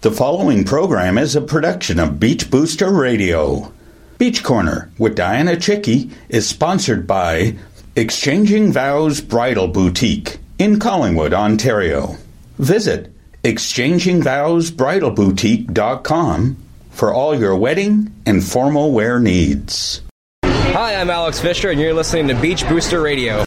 The following program is a production of Beach Booster Radio. Beach Corner with Dianna Chycki is sponsored by Exchanging Vows Bridal Boutique in Collingwood, Ontario. Visit exchangingvowsbridalboutique.com for all your wedding and formal wear needs. Hi, I'm Alex Fisher, and you're listening to Beach Booster Radio.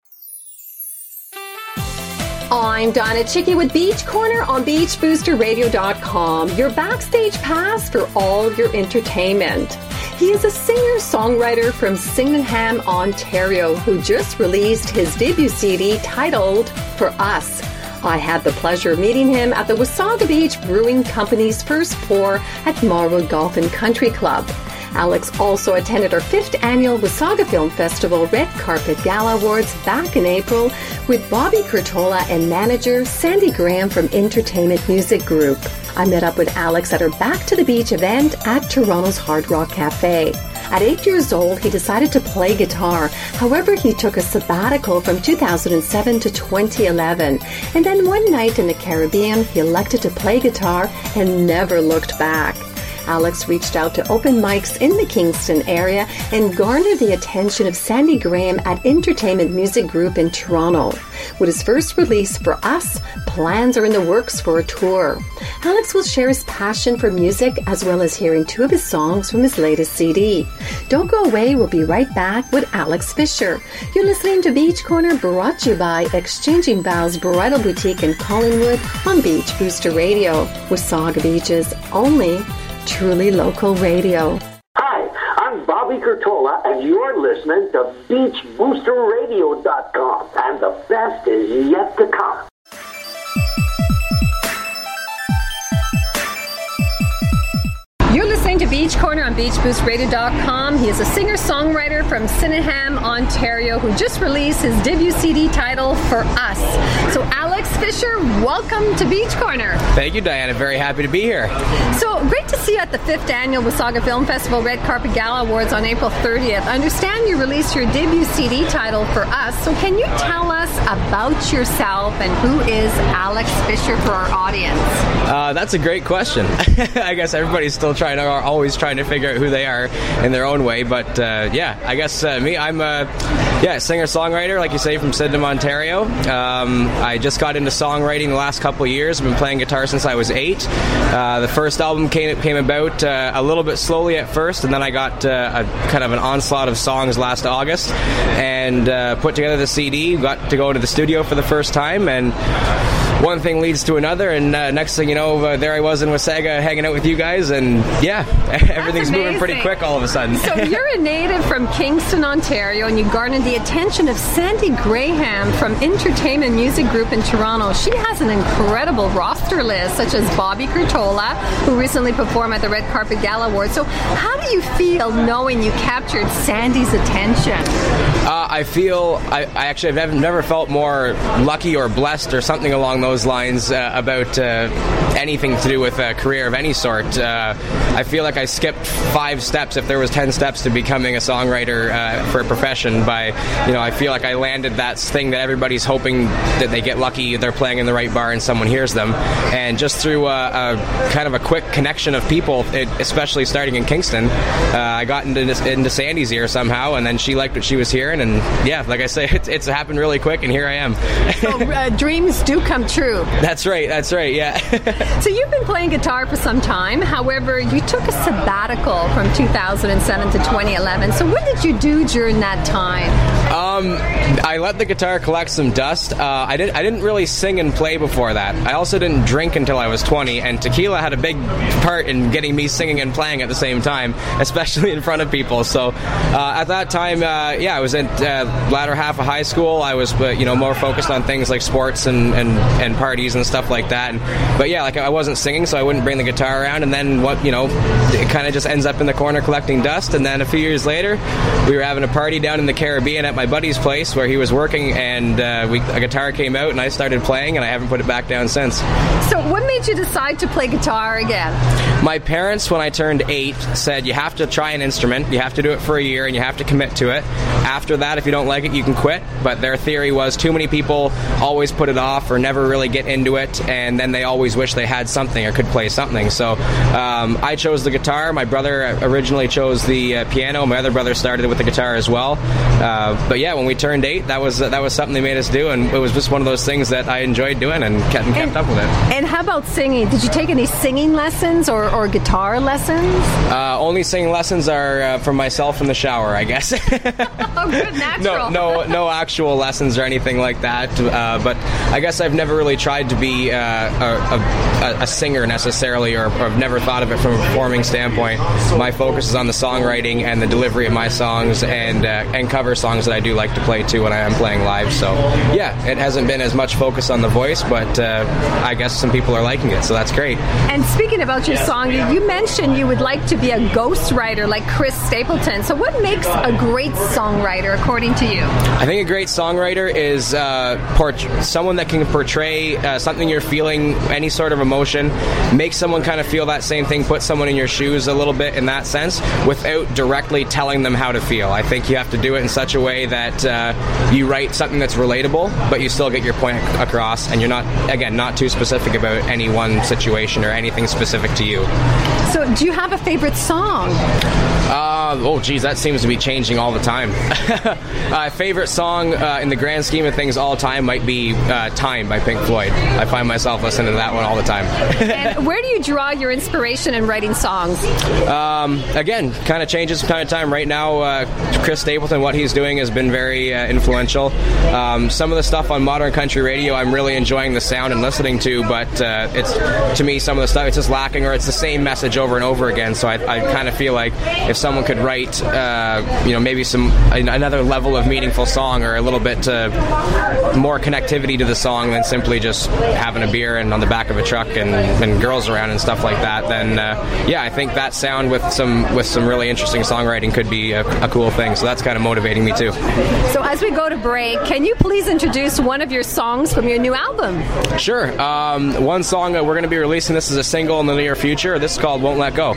I'm Donna Chycki with Beach Corner on BeachBoosterRadio.com, your backstage pass for all your entertainment. He is a singer songwriter from Sydenham, Ontario, who just released his debut CD titled For Us. I had the pleasure of meeting him at the Wasaga Beach Brewing Company's first pour at Marlwood Golf and Country Club. Alex also attended our fifth annual Wasaga Film Festival Red Carpet Gala Awards back in April with Bobby Curtola and manager Sandy Graham from Entertainment Music Group. I met up with Alex at her Back to the Beach event at Toronto's Hard Rock Cafe. At eight years old, he decided to play guitar. However, he took a sabbatical from 2007 to 2011. And then one night in the Caribbean, he elected to play guitar and never looked back. Alex reached out to open mics in the Kingston area and garnered the attention of Sandy Graham at Entertainment Music Group in Toronto. With his first release for us, plans are in the works for a tour. Alex will share his passion for music as well as hearing two of his songs from his latest CD. Don't go away, we'll be right back with Alex Fisher. You're listening to Beach Corner brought to you by Exchanging Vows Bridal Boutique in Collingwood on Beach Booster Radio, Wasaga Beach's only truly local radio. Hi, I'm Bobby Curtola, and you're listening to BeachBoosterRadio.com. And the best is yet to come. Beach Corner on BeachBoostRadio.com. He is a singer-songwriter from Sydenham, Ontario, who just released his debut CD title "For Us." So, Alex Fisher, welcome to Beach Corner. Thank you, Dianna. Very happy to be here. So great to see you at the fifth annual Wasaga Film Festival Red Carpet Gala Awards on April 30th. I understand you released your debut CD title "For Us." So, can you tell us about yourself and who is Alex Fisher for our audience? Uh, that's a great question. I guess everybody's still trying to, always trying to figure out who they are in their own way. But uh, yeah, I guess uh, me, I'm a yeah singer songwriter, like you say, from Sydenham, Ontario. Um, I just got into songwriting the last couple years. I've been playing guitar since I was eight. Uh, the first album came came about uh, a little bit slowly at first, and then I got uh, a kind of an onslaught of songs last August, and uh, put together the CD. Got to go to the studio for the first time, and one thing leads to another, and uh, next thing you know, uh, there I was in Wasaga hanging out with you guys, and yeah, everything's moving pretty quick all of a sudden. So you're a native from Kingston, Ontario, and you garnered the attention of Sandy Graham from Entertainment Music Group in Toronto. She has an incredible roster list, such as Bobby Curtola, who recently performed at the Red Carpet Gala Awards. So how do you feel knowing you captured Sandy's attention? Uh, I feel I, I actually have never, never felt more lucky or blessed or something along those lines uh, about uh, anything to do with a career of any sort. Uh, I feel like I skipped five steps if there was ten steps to becoming a songwriter uh, for a profession. By you know, I feel like I landed that thing that everybody's hoping that they get lucky, they're playing in the right bar and someone hears them, and just through a, a kind of a quick connection of people, it, especially starting in Kingston, uh, I got into into Sandy's ear somehow, and then she liked what she was hearing, and yeah, like I say, it's, it's happened really quick, and here I am. So uh, dreams do come true. That's right. That's right. Yeah. So you've been playing guitar for some time. However, you took a sabbatical from 2007 to 2011. So what did you do during that time? Um, I let the guitar collect some dust. Uh, I didn't. I didn't really sing and play before that. I also didn't drink until I was 20, and tequila had a big part in getting me singing and playing at the same time, especially in front of people. So uh, at that time, uh, yeah, I was in uh, latter half of high school. I was, uh, you know, more focused on things like sports and, and, and parties and stuff like that. And, but yeah, like I wasn't singing, so I wouldn't bring the guitar around. And then what, you know, it kind of just ends up in the corner collecting dust. And then a few years later, we were having a party down in the Caribbean at my buddy's place where he was working, and uh, we, a guitar came out, and I started playing, and I haven't put it back down since. So what made you decide to play guitar again? My parents, when I turned eight, said you have to try an instrument, you have to do it for a year, and you have to commit to it. After that, if you don't like it, you can quit. But their theory was too many people always put it off or never really get into it, and then they always wish they had something or could play something. So um, I chose the guitar. My brother originally chose the uh, piano. My other brother started with the guitar as well. Uh, but yeah, when we turned eight, that was that was something they made us do, and it was just one of those things that I enjoyed doing and kept, and kept And- up with it. And how about singing? Did you take any singing lessons or, or guitar lessons? Uh, only singing lessons are uh, from myself in the shower, I guess. Oh, good, no, no, no actual lessons or anything like that. Uh, but I guess I've never really tried to be uh, a, a, a singer necessarily, or, or I've never thought of it from a performing standpoint. My focus is on the songwriting and the delivery of my songs, and uh, and cover songs that I do like to play too when I am playing live. So yeah, it hasn't been as much focus on the voice, but uh, I guess some people are liking it, so that's great. And speaking about your song, you, mentioned you would like to be a ghostwriter like Chris Stapleton. So, what makes a great songwriter, according to you? I think a great songwriter is uh, port- someone that can portray uh, something you're feeling, any sort of emotion, make someone kind of feel that same thing, put someone in your shoes a little bit in that sense, without directly telling them how to feel. I think you have to do it in such a way that uh, you write something that's relatable, but you still get your point ac- across, and you're not, again, not too specific about any one situation or anything specific to you. So, do you have a favorite song? Uh, oh, geez, that seems to be changing all the time. uh, favorite song uh, in the grand scheme of things all time might be uh, Time by Pink Floyd. I find myself listening to that one all the time. and where do you draw your inspiration in writing songs? um, again, kind of changes from time to time. Right now, uh, Chris Stapleton, what he's doing has been very uh, influential. Um, some of the stuff on modern country radio, I'm really enjoying the sound and listening to, but uh, it's to me some of the stuff it's just lacking, or it's the same message over and over again. So I, I kind of feel like if someone could write, uh, you know, maybe some another level of meaningful song or a little bit uh, more connectivity to the song than simply just having a beer and on the back of a truck and, and girls around and stuff like that, then uh, yeah, I think that sound with some with some really interesting songwriting could be a, a cool thing. So that's kind of motivating me too. So, as we go to break, can you please introduce one of your songs from your new album? Sure. Um, one song that we're going to be releasing. This is a single in the near future. This is called "Won't Let Go."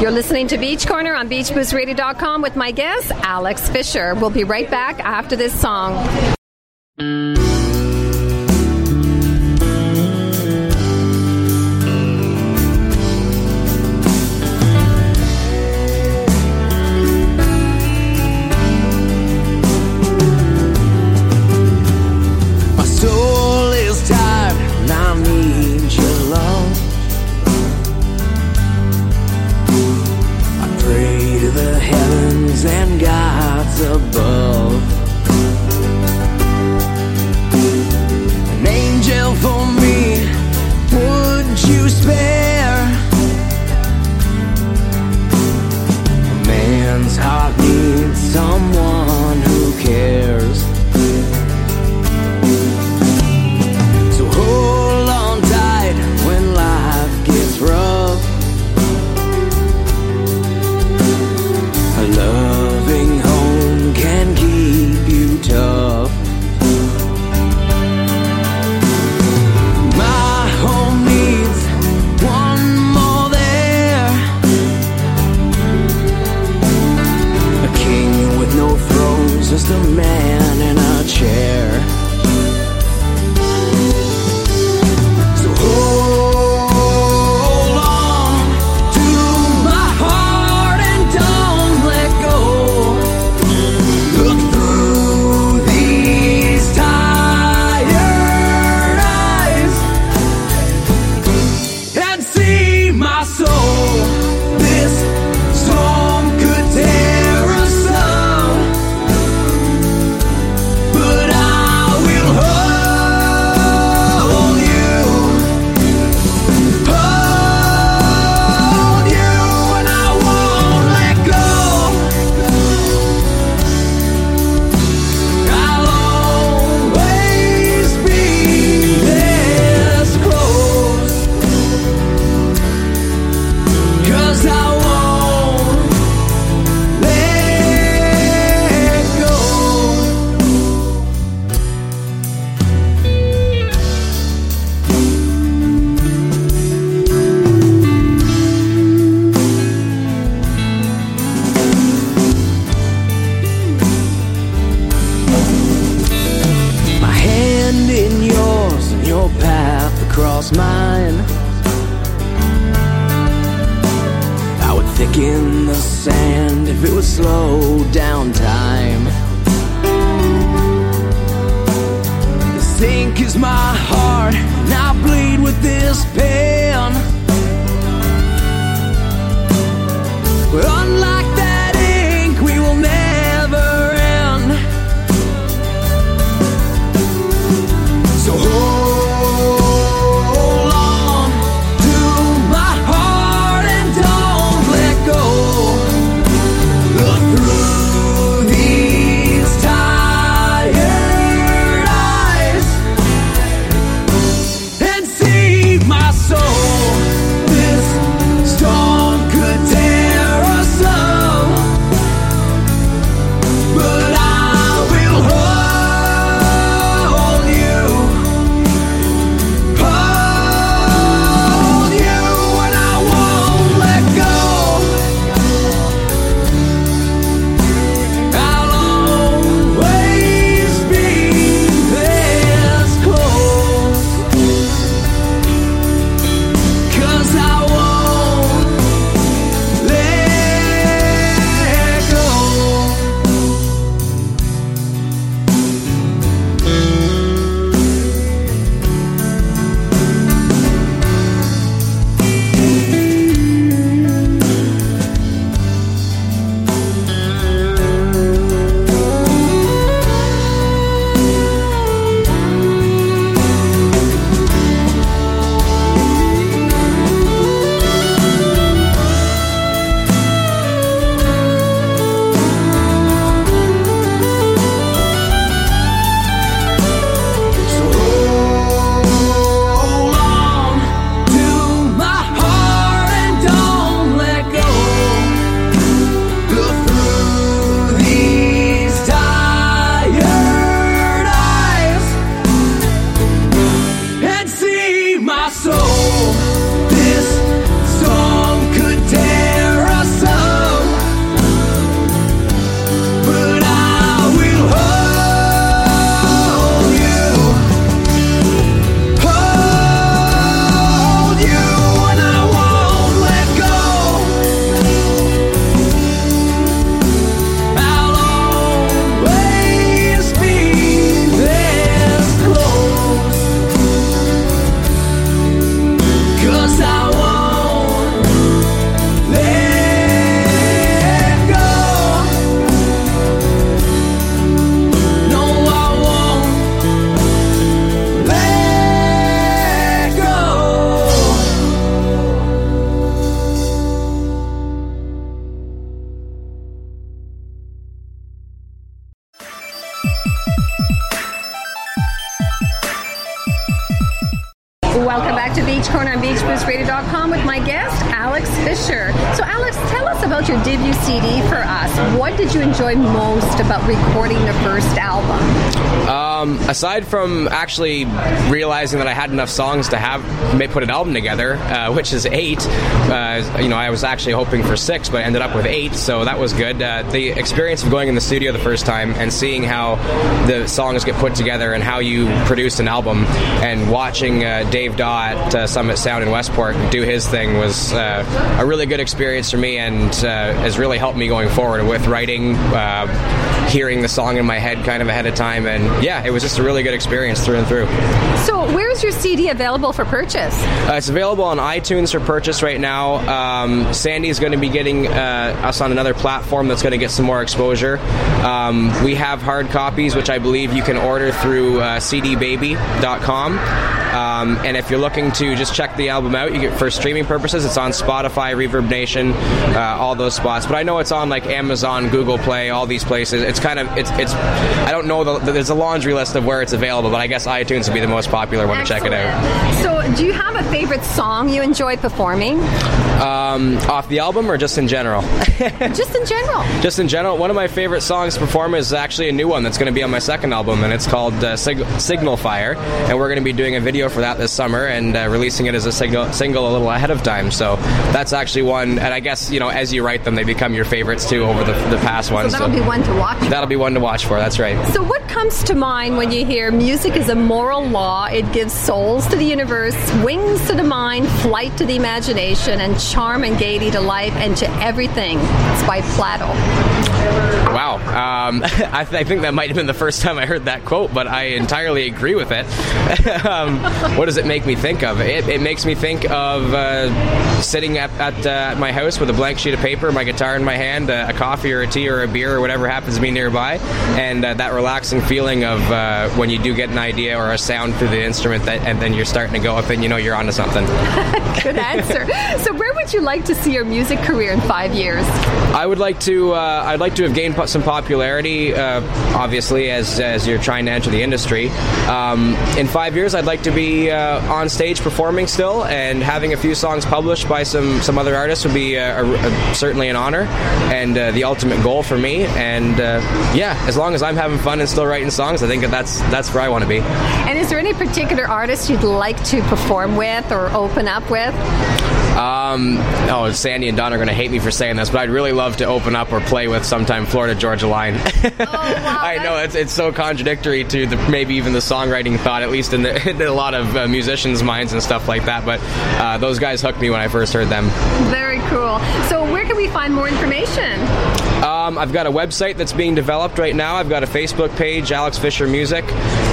You're listening to Beach Corner on BeachBoostRadio.com with my guest, Alex Fisher. We'll be right back after this song. Aside from actually realizing that I had enough songs to have put an album together, uh, which is eight, uh, you know, I was actually hoping for six, but I ended up with eight, so that was good. Uh, the experience of going in the studio the first time and seeing how the songs get put together and how you produce an album, and watching uh, Dave Daw at uh, Summit Sound in Westport do his thing was uh, a really good experience for me and has really helped me going forward with writing, hearing the song in my head kind of ahead of time, and yeah, it was just a really good experience through and through. So, where's your CD available for purchase? Uh, it's available on iTunes for purchase right now. Um, is going to be getting uh, us on another platform that's going to get some more exposure. Um, we have hard copies, which I believe you can order through uh, cdbaby.com. Um, and if you're looking to just check the album out, you get for streaming purposes, it's on Spotify, Reverb Nation, uh, all those spots. But I know it's on like Amazon, Google Play, all these places. It's kind of it's it's. I don't know. The, there's a laundry list of where it's available, but I guess iTunes would be the most popular one to check it out. So, do you have a favorite song you enjoy performing? Um, off the album or just in general? Just in general. just in general, one of my favorite songs to perform is actually a new one that's going to be on my second album, and it's called uh, Sig- Signal Fire. And we're going to be doing a video for that this summer and uh, releasing it as a single, single a little ahead of time. So that's actually one, and I guess, you know, as you write them, they become your favorites too over the, the past ones. So that'll be one to watch. That'll be one to watch for, that's right. So, what comes to mind when you hear music is a moral law? It gives souls to the universe, wings to the mind, flight to the imagination, and charm and gaiety to life and to everything. It's by Plato. Wow. Um, I, th- I, think that might have been the first time I heard that quote, but I entirely agree with it. um, what does it make me think of? It, it makes me think of uh, sitting at, at uh, my house with a blank sheet of paper, my guitar in my hand, uh, a coffee or a tea or a beer or whatever happens to be nearby, and uh, that relaxing feeling of uh, when you do get an idea or a sound through the instrument, that, and then you're starting to go up and you know you're onto something. Good answer. so, where would you like to see your music career in five years? I would like to. Uh, I'd like to have gained some popularity, uh, obviously, as, as you're trying to enter the industry. Um, in five years, I'd like to be uh, on stage performing still, and having a few songs published by some, some other artists would be uh, a, a, certainly an honor and uh, the ultimate goal for me. And uh, yeah, as long as I'm having fun and still writing songs, I think that that's that's where I want to be. And is there any particular artist you'd like to perform with or open up with? Um, oh, Sandy and Don are going to hate me for saying this, but I'd really love to open up or play with sometime Florida Georgia Line. oh, wow, I know it's it's so contradictory to the, maybe even the songwriting thought, at least in, the, in a lot of uh, musicians' minds and stuff like that. But uh, those guys hooked me when I first heard them. Very cool. So, where can we find more information? Um, I've got a website that's being developed right now. I've got a Facebook page, Alex Fisher Music.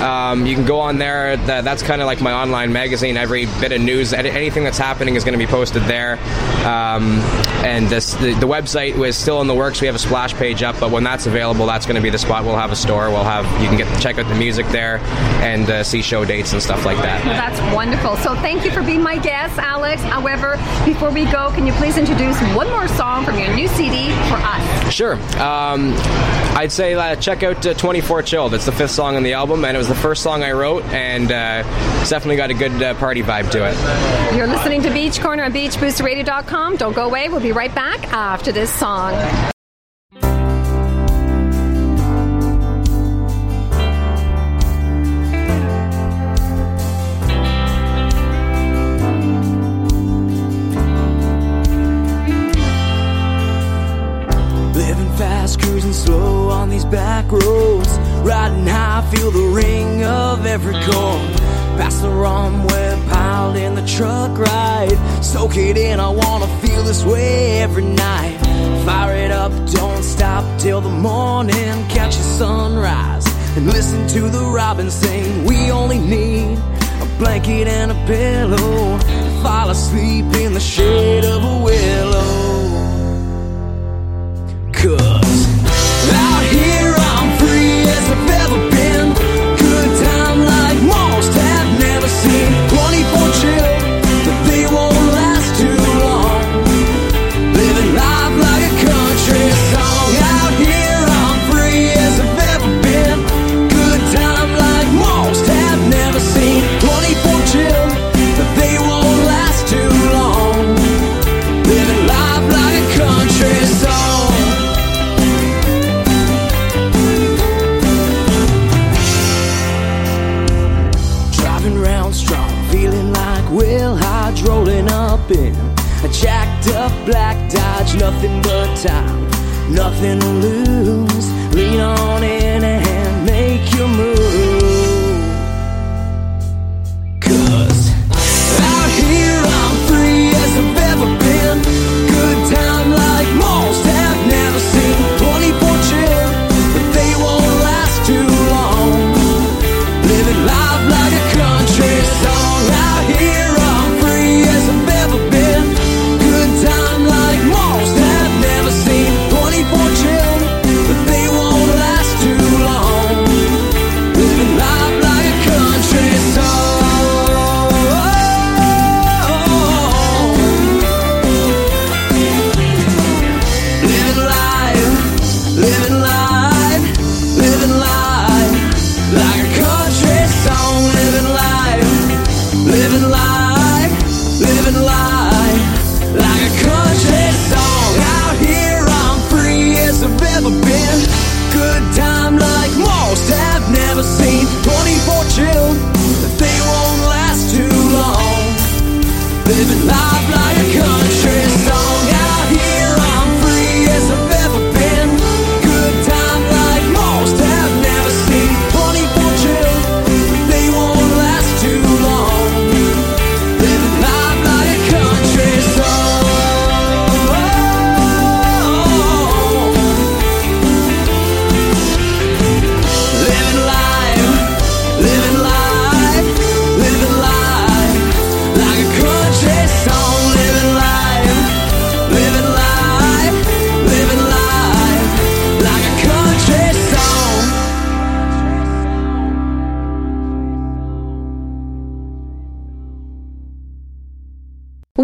Um, you can go on there. That's kind of like my online magazine. Every bit of news, anything that's happening is going to be posted there. Um, and this, the, the, website was still in the works. We have a splash page up, but when that's available, that's going to be the spot. We'll have a store. We'll have you can get check out the music there and uh, see show dates and stuff like that. Well, that's wonderful. So thank you for being my guest, Alex. However, before we go, can you please introduce one more song from your new CD for us? Sure. Um, I'd say uh, check out uh, 24 Chilled. It's the fifth song on the album, and it was the first song I wrote, and uh, it's definitely got a good uh, party vibe to it. You're listening to Beach Corner on BeachBoosterRadio.com. Don't go away. We'll be right back after this song. This every night. Fire it up, don't stop till the morning. Catch the sunrise and listen to the robin sing. We only need a blanket and a pillow. Fall asleep in the shade Driving round strong, feeling like Will Hodge rolling up in a jacked up black Dodge. Nothing but time, nothing to lose. Lean on in and make your move.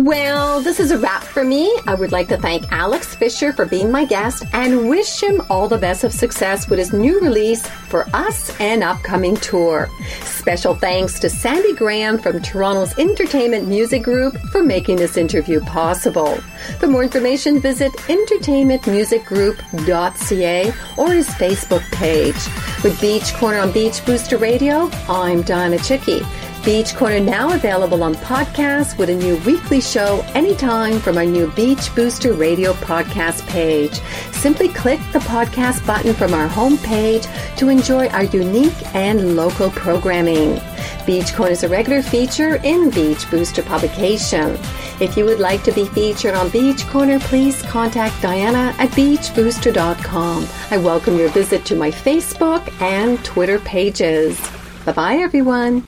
Well, this is a wrap for me. I would like to thank Alex Fisher for being my guest and wish him all the best of success with his new release for us and upcoming tour. Special thanks to Sandy Graham from Toronto's Entertainment Music Group for making this interview possible. For more information, visit entertainmentmusicgroup.ca or his Facebook page. With Beach Corner on Beach Booster Radio, I'm Donna Chycki. Beach Corner now available on podcast with a new weekly show anytime from our new Beach Booster Radio podcast page. Simply click the podcast button from our homepage to enjoy our unique and local programming. Beach Corner is a regular feature in Beach Booster publication. If you would like to be featured on Beach Corner, please contact Dianna at beachbooster.com. I welcome your visit to my Facebook and Twitter pages. Bye bye, everyone.